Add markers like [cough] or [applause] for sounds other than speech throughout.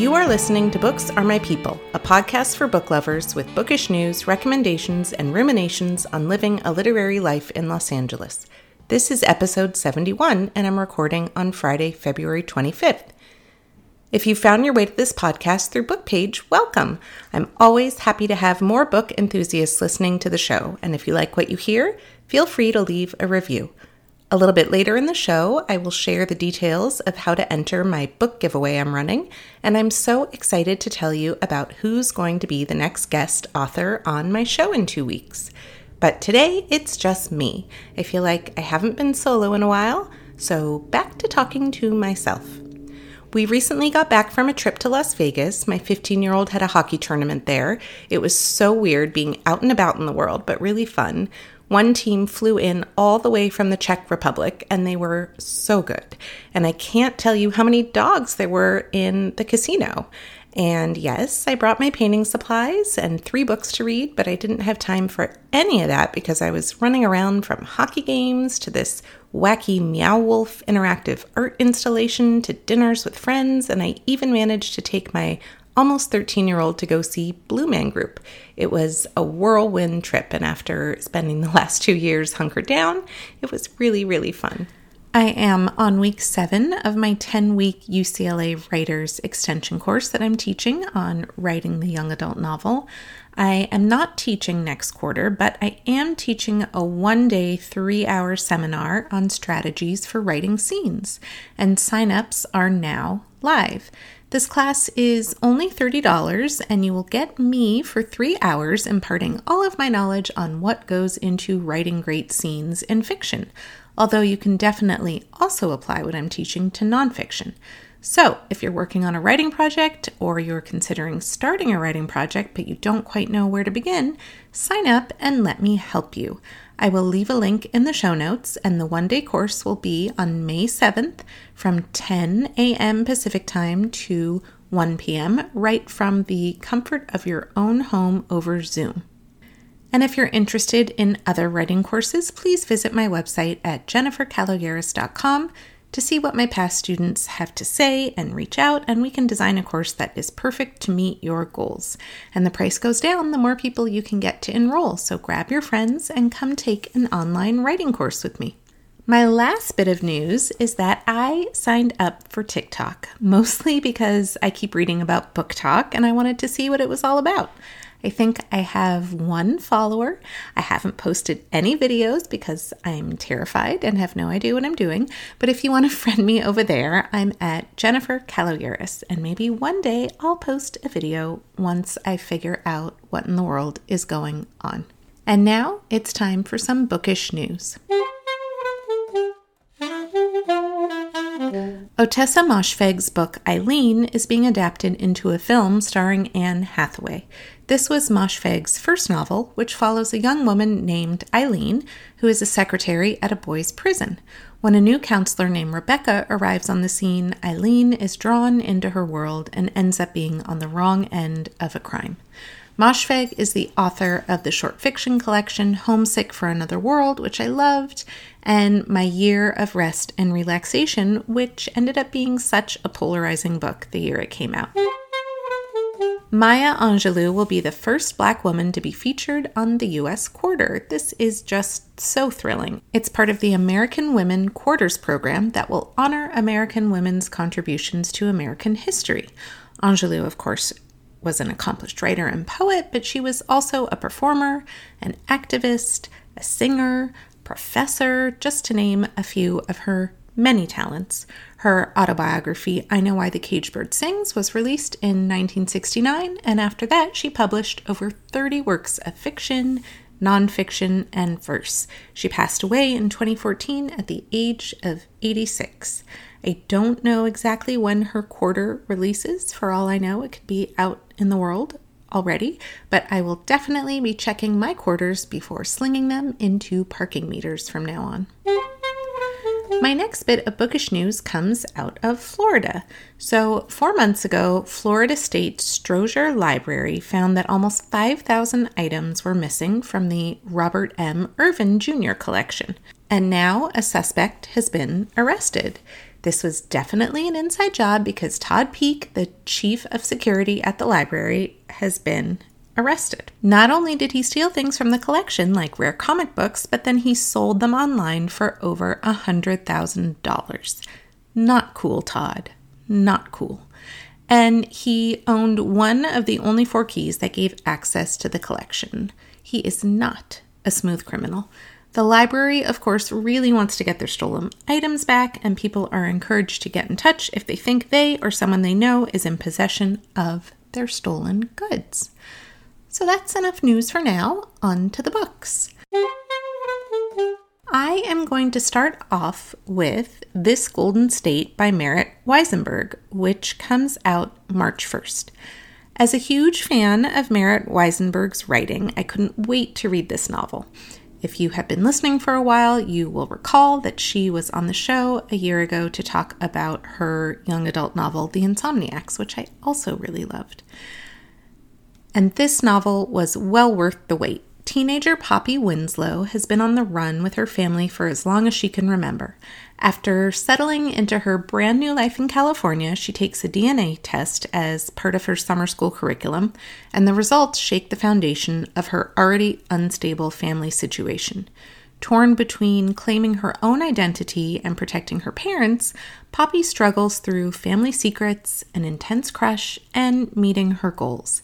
You are listening to Books Are My People, a podcast for book lovers with bookish news, recommendations, and ruminations on living a literary life in Los Angeles. This is episode 71, and I'm recording on Friday, February 25th. If you found your way to this podcast through Bookpage, welcome. I'm always happy to have more book enthusiasts listening to the show, and if you like what you hear, feel free to leave a review. A little bit later in the show, I will share the details of how to enter my book giveaway I'm running, and I'm so excited to tell you about who's going to be the next guest author on my show in two weeks. But today, it's just me. I feel like I haven't been solo in a while, so back to talking to myself. We recently got back from a trip to Las Vegas. My 15 year old had a hockey tournament there. It was so weird being out and about in the world, but really fun. One team flew in all the way from the Czech Republic and they were so good. And I can't tell you how many dogs there were in the casino. And yes, I brought my painting supplies and three books to read, but I didn't have time for any of that because I was running around from hockey games to this wacky Meow Wolf interactive art installation to dinners with friends, and I even managed to take my almost 13 year old to go see Blue Man Group. It was a whirlwind trip, and after spending the last two years hunkered down, it was really, really fun. I am on week seven of my 10 week UCLA Writers Extension course that I'm teaching on writing the young adult novel. I am not teaching next quarter, but I am teaching a one day, three hour seminar on strategies for writing scenes, and signups are now live. This class is only $30, and you will get me for three hours imparting all of my knowledge on what goes into writing great scenes in fiction, although you can definitely also apply what I'm teaching to nonfiction. So, if you're working on a writing project or you're considering starting a writing project but you don't quite know where to begin, sign up and let me help you. I will leave a link in the show notes, and the one day course will be on May 7th from 10 a.m. Pacific Time to 1 p.m., right from the comfort of your own home over Zoom. And if you're interested in other writing courses, please visit my website at jennifercaloyeras.com to see what my past students have to say and reach out, and we can design a course that is perfect to meet your goals. And the price goes down the more people you can get to enroll, so grab your friends and come take an online writing course with me. My last bit of news is that I signed up for TikTok, [laughs] mostly because I keep reading about BookTok and I wanted to see what it was all about. I think I have one follower. I haven't posted any videos because I'm terrified and have no idea what I'm doing. But if you want to [laughs] friend me over there, I'm at Jennifer Caloyeras, and maybe one day I'll post a video once I figure out what in the world is going on. And now it's time for some bookish news. Ottessa Moshfegh's book Eileen is being adapted into a film starring Anne Hathaway. This was Moshfegh's first novel, which follows a young woman named Eileen, who is a secretary at a boys' prison. When a new counselor named Rebecca arrives on the scene, Eileen is drawn into her world and ends up being on the wrong end of a crime. Moshfegh is the author of the short fiction collection Homesick for Another World, which I loved, and My Year of Rest and Relaxation, which ended up being such a polarizing book the year it came out. Maya Angelou will be the first black woman to be featured on the U.S. Quarter. This is just so thrilling. It's part of the American Women Quarters program that will honor American women's contributions to American history. Angelou, of course, was an accomplished writer and poet, but she was also a performer, an activist, a singer, professor, just to name a few of her many talents. Her autobiography, I Know Why the Caged Bird Sings, was released in 1969, and after that, she published over 30 works of fiction, nonfiction, and verse. She passed away in 2014 at the age of 86. I don't know exactly when her quarter releases. For all I know, it could be out in the world already, but I will definitely be checking my quarters before slinging them into parking meters from now on. My next bit of bookish news comes out of Florida. So, four months ago, Florida State Strozier Library found that almost 5,000 items were missing from the Robert M. Ervin Jr. collection. And now a suspect has been arrested. This was definitely an inside job because Todd Peak, the chief of security at the library, has been arrested. Not only did he steal things from the collection, like rare comic books, but then he sold them online for over a $100,000. Not cool, Todd. Not cool. And he owned one of the only four keys that gave access to the collection. He is not a smooth criminal. The library, of course, really wants to get their stolen items back, and people are encouraged to get in touch if they think they or someone they know is in possession of their stolen goods. So that's enough news for now. On to the books. I am going to start off with This Golden State by Marit Weisenberg, which comes out March 1st. As a huge fan of Marit Weisenberg's writing, I couldn't wait to read this novel. If you have been listening for a while, you will recall that she was on the show a year ago to talk about her young adult novel, The Insomniacs, which I also really loved. And this novel was well worth the wait. Teenager Poppy Winslow has been on the run with her family for as long as she can remember. After settling into her brand new life in California, she takes a DNA test as part of her summer school curriculum, and the results shake the foundation of her already unstable family situation. Torn between claiming her own identity and protecting her parents, Poppy struggles through family secrets, an intense crush, and meeting her goals.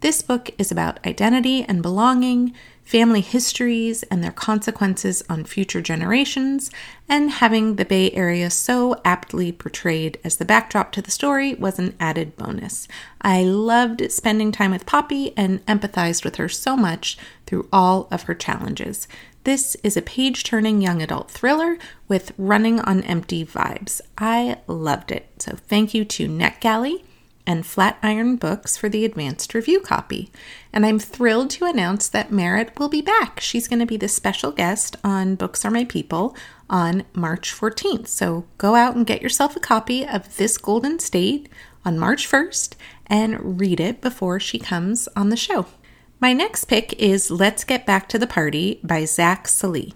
This book is about identity and belonging, family histories and their consequences on future generations, and having the Bay Area so aptly portrayed as the backdrop to the story was an added bonus. I loved spending time with Poppy and empathized with her so much through all of her challenges. This is a page turning young adult thriller with running on empty vibes. I loved it. So, thank you to NetGalley and Flatiron Books for the advanced review copy. And I'm thrilled to announce that Marit will be back. She's going to be the special guest on Books Are My People on March 14th. So go out and get yourself a copy of This Golden State on March 1st and read it before she comes on the show. My next pick is Let's Get Back to the Party by Zak Salih.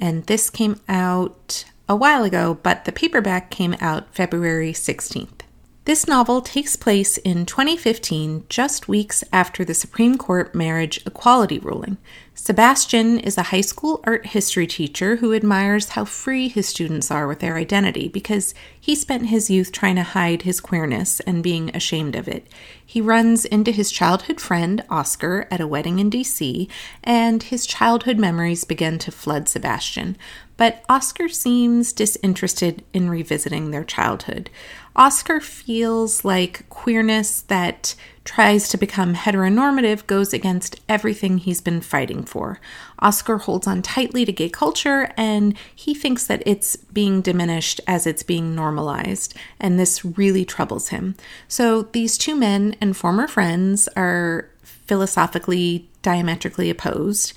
And this came out a while ago, but the paperback came out February 16th. This novel takes place in 2015, just weeks after the Supreme Court marriage equality ruling. Sebastian is a high school art history teacher who admires how free his students are with their identity because he spent his youth trying to hide his queerness and being ashamed of it. He runs into his childhood friend, Oscar, at a wedding in DC, and his childhood memories begin to flood Sebastian. But Oscar seems disinterested in revisiting their childhood. Oscar feels like queerness that tries to become heteronormative goes against everything he's been fighting for. Oscar holds on tightly to gay culture and he thinks that it's being diminished as it's being normalized, and this really troubles him. So these two men and former friends are philosophically diametrically opposed,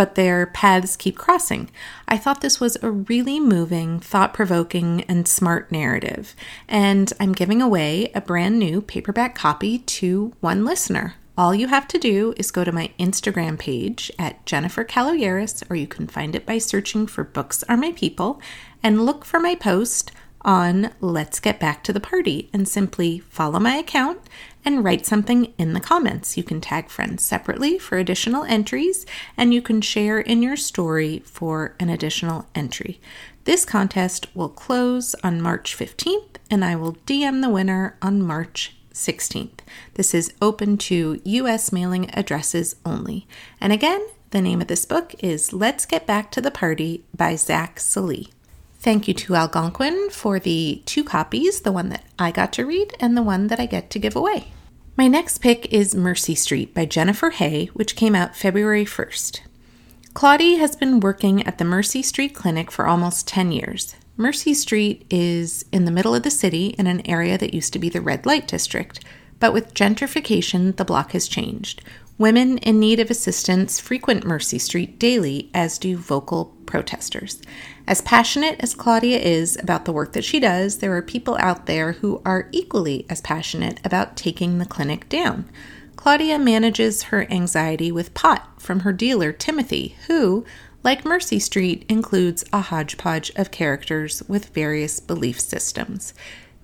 but their paths keep crossing. I thought this was a really moving, thought provoking, and smart narrative, and I'm giving away a brand new paperback copy to one listener. All you have to do is go to my Instagram page at Jennifer Caloyeras, or you can find it by searching for Books Are My People, and look for my post on Let's Get Back to the Party and simply follow my account and write something in the comments. You can tag friends separately for additional entries, and you can share in your story for an additional entry. This contest will close on March 15th, and I will DM the winner on March 16th. This is open to US mailing addresses only. And again, the name of this book is Let's Get Back to the Party by Zak Salih. Thank you to Algonquin for the two copies, the one that I got to read and the one that I get to give away. My next pick is Mercy Street by Jennifer Haigh, which came out February 1st. Claudie has been working at the Mercy Street Clinic for almost 10 years. Mercy Street is in the middle of the city in an area that used to be the red light district, but with gentrification, the block has changed. Women in need of assistance frequent Mercy Street daily, as do vocal protesters. As passionate as Claudia is about the work that she does, there are people out there who are equally as passionate about taking the clinic down. Claudia manages her anxiety with pot from her dealer, Timothy, who, like Mercy Street, includes a hodgepodge of characters with various belief systems.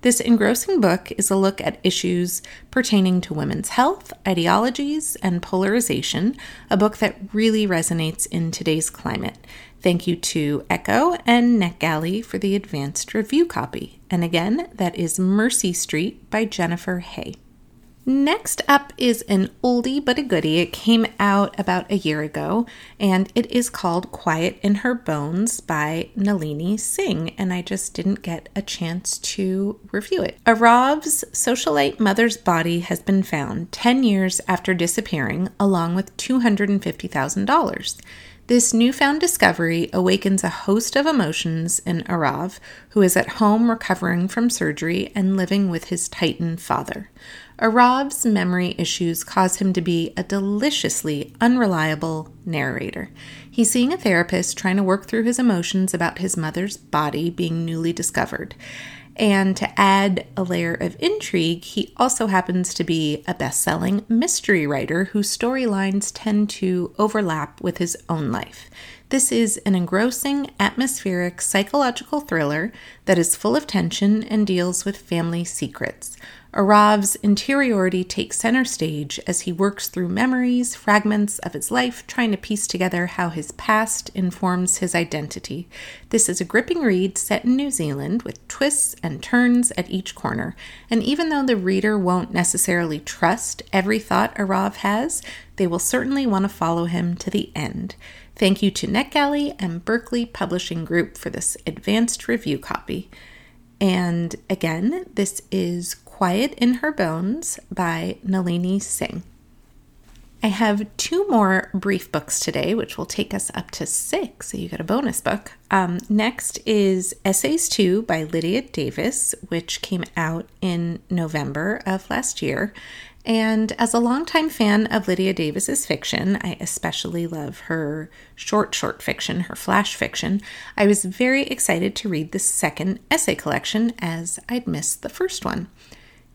This engrossing book is a look at issues pertaining to women's health, ideologies, and polarization, a book that really resonates in today's climate. Thank you to Ecco and NetGalley for the advanced review copy. And again, that is Mercy Street by Jennifer Haigh. Next up is an oldie but a goodie. It came out about a year ago and it is called Quiet in Her Bones by Nalini Singh, and I just didn't get a chance to review it. Arav's socialite mother's body has been found 10 years after disappearing, along with $250,000. This newfound discovery awakens a host of emotions in Arav, who is at home recovering from surgery and living with his Titan father. Arav's memory issues cause him to be a deliciously unreliable narrator. He's seeing a therapist trying to work through his emotions about his mother's body being newly discovered. And to add a layer of intrigue, he also happens to be a best selling mystery writer whose storylines tend to overlap with his own life. This is an engrossing, atmospheric psychological thriller that is full of tension and deals with family secrets. Arav's interiority takes center stage as he works through memories, fragments of his life, trying to piece together how his past informs his identity. This is a gripping read set in New Zealand with twists and turns at each corner. And even though the reader won't necessarily trust every thought Arav has, they will certainly want to follow him to the end. Thank you to NetGalley and Berkley Publishing Group for this advanced review copy. And again, this is Quiet in Her Bones by Nalini Singh. I have two more brief books today, which will take us up to six, so you get a bonus book. Um, next is Essays 2 by Lydia Davis, which came out in November of last year. And as a longtime fan of Lydia Davis's fiction, I especially love her short short fiction, her flash fiction. I was very excited to read the second essay collection as I'd missed the first one.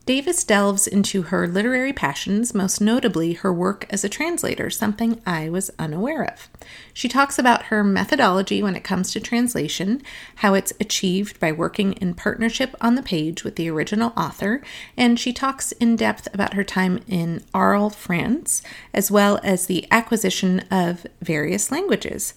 Davis delves into her literary passions, most notably her work as a translator, something I was unaware of. She talks about her methodology when it comes to translation, how it's achieved by working in partnership on the page with the original author, and she talks in depth about her time in Arles, France, as well as the acquisition of various languages.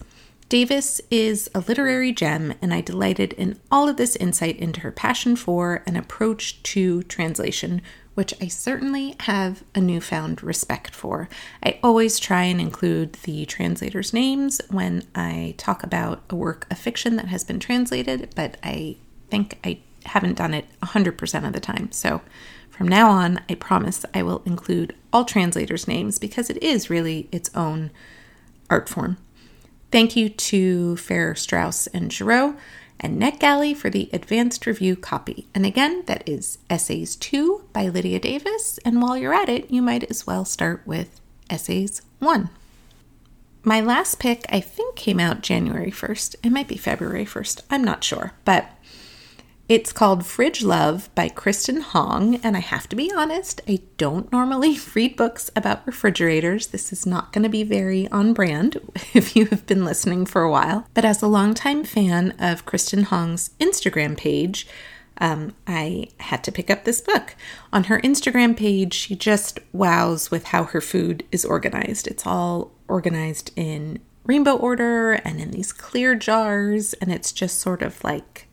Davis is a literary gem, and I delighted in all of this insight into her passion for and approach to translation, which I certainly have a newfound respect for. I always try and include the translators' names when I talk about a work of fiction that has been translated, but I think I haven't done it 100% of the time. So from now on, I promise I will include all translators' names because it is really its own art form. Thank you to Farrar Straus and Giroux and NetGalley for the advanced review copy. And again, that is Essays 2 by Lydia Davis. And while you're at it, you might as well start with Essays 1. My last pick, I think, came out January 1st. It might be February 1st. I'm not sure. But it's called Fridge Love by Kristen Hong, and I have to be honest, I don't normally [laughs] read books about refrigerators. This is not going to be very on brand [laughs] if you have been listening for a while. But as a longtime fan of Kristen Hong's Instagram page, um, I had to pick up this book. On her Instagram page, she just wows with how her food is organized. It's all organized in rainbow order and in these clear jars, and it's just sort of like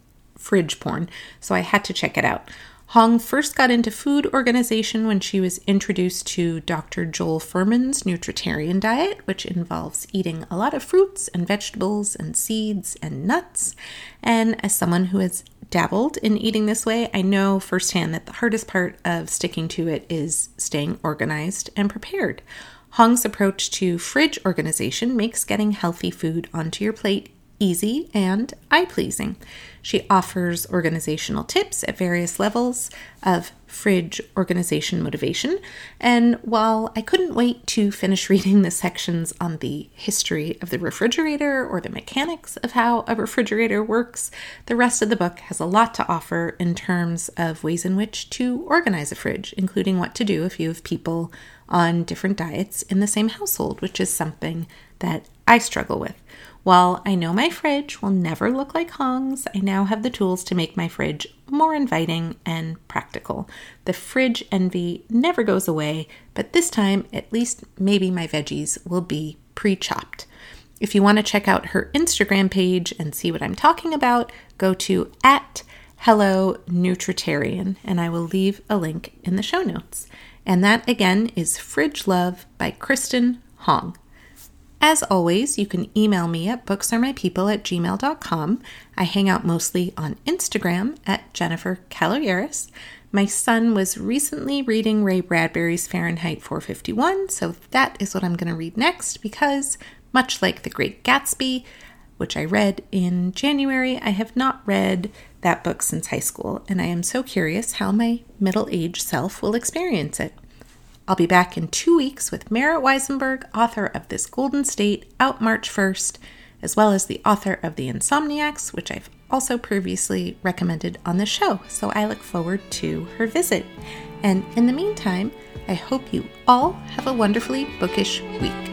fridge porn, so I had to check it out. Hong first got into food organization when she was introduced to Dr. Joel Fuhrman's nutritarian diet, which involves eating a lot of fruits and vegetables and seeds and nuts. And as someone who has dabbled in eating this way, I know firsthand that the hardest part of sticking to it is staying organized and prepared. Hong's approach to fridge organization makes getting healthy food onto your plate easy and eye pleasing. She offers organizational tips at various levels of fridge organization motivation. And while I couldn't wait to finish [laughs] reading the sections on the history of the refrigerator or the mechanics of how a refrigerator works, the rest of the book has a lot to offer in terms of ways in which to organize a fridge, including what to do if you have people on different diets in the same household, which is something that I struggle with. While I know my fridge will never look like Hong's, I now have the tools to make my fridge more inviting and practical. The fridge envy never goes away, but this time, at least maybe my veggies will be pre chopped. If you want to check out her Instagram page and see what I'm talking about, go to at Hello Nutritarian, and I will leave a link in the show notes. And that again is Fridge Love by Kristen Hong. As always, you can email me at booksaremypeople at gmail.com. I hang out mostly on Instagram at Jennifer Caloyeras. My son was recently reading Ray Bradbury's Fahrenheit 451, so that is what I'm going to read next because, much like The Great Gatsby, which I read in January, I have not read that book since high school, and I am so curious how my middle aged self will experience it. I'll be back in two weeks with Marit Weisenberg, author of This Golden State, out March 1st, as well as the author of The Insomniacs, which I've also previously recommended on the show. So I look forward to her visit. And in the meantime, I hope you all have a wonderfully bookish week.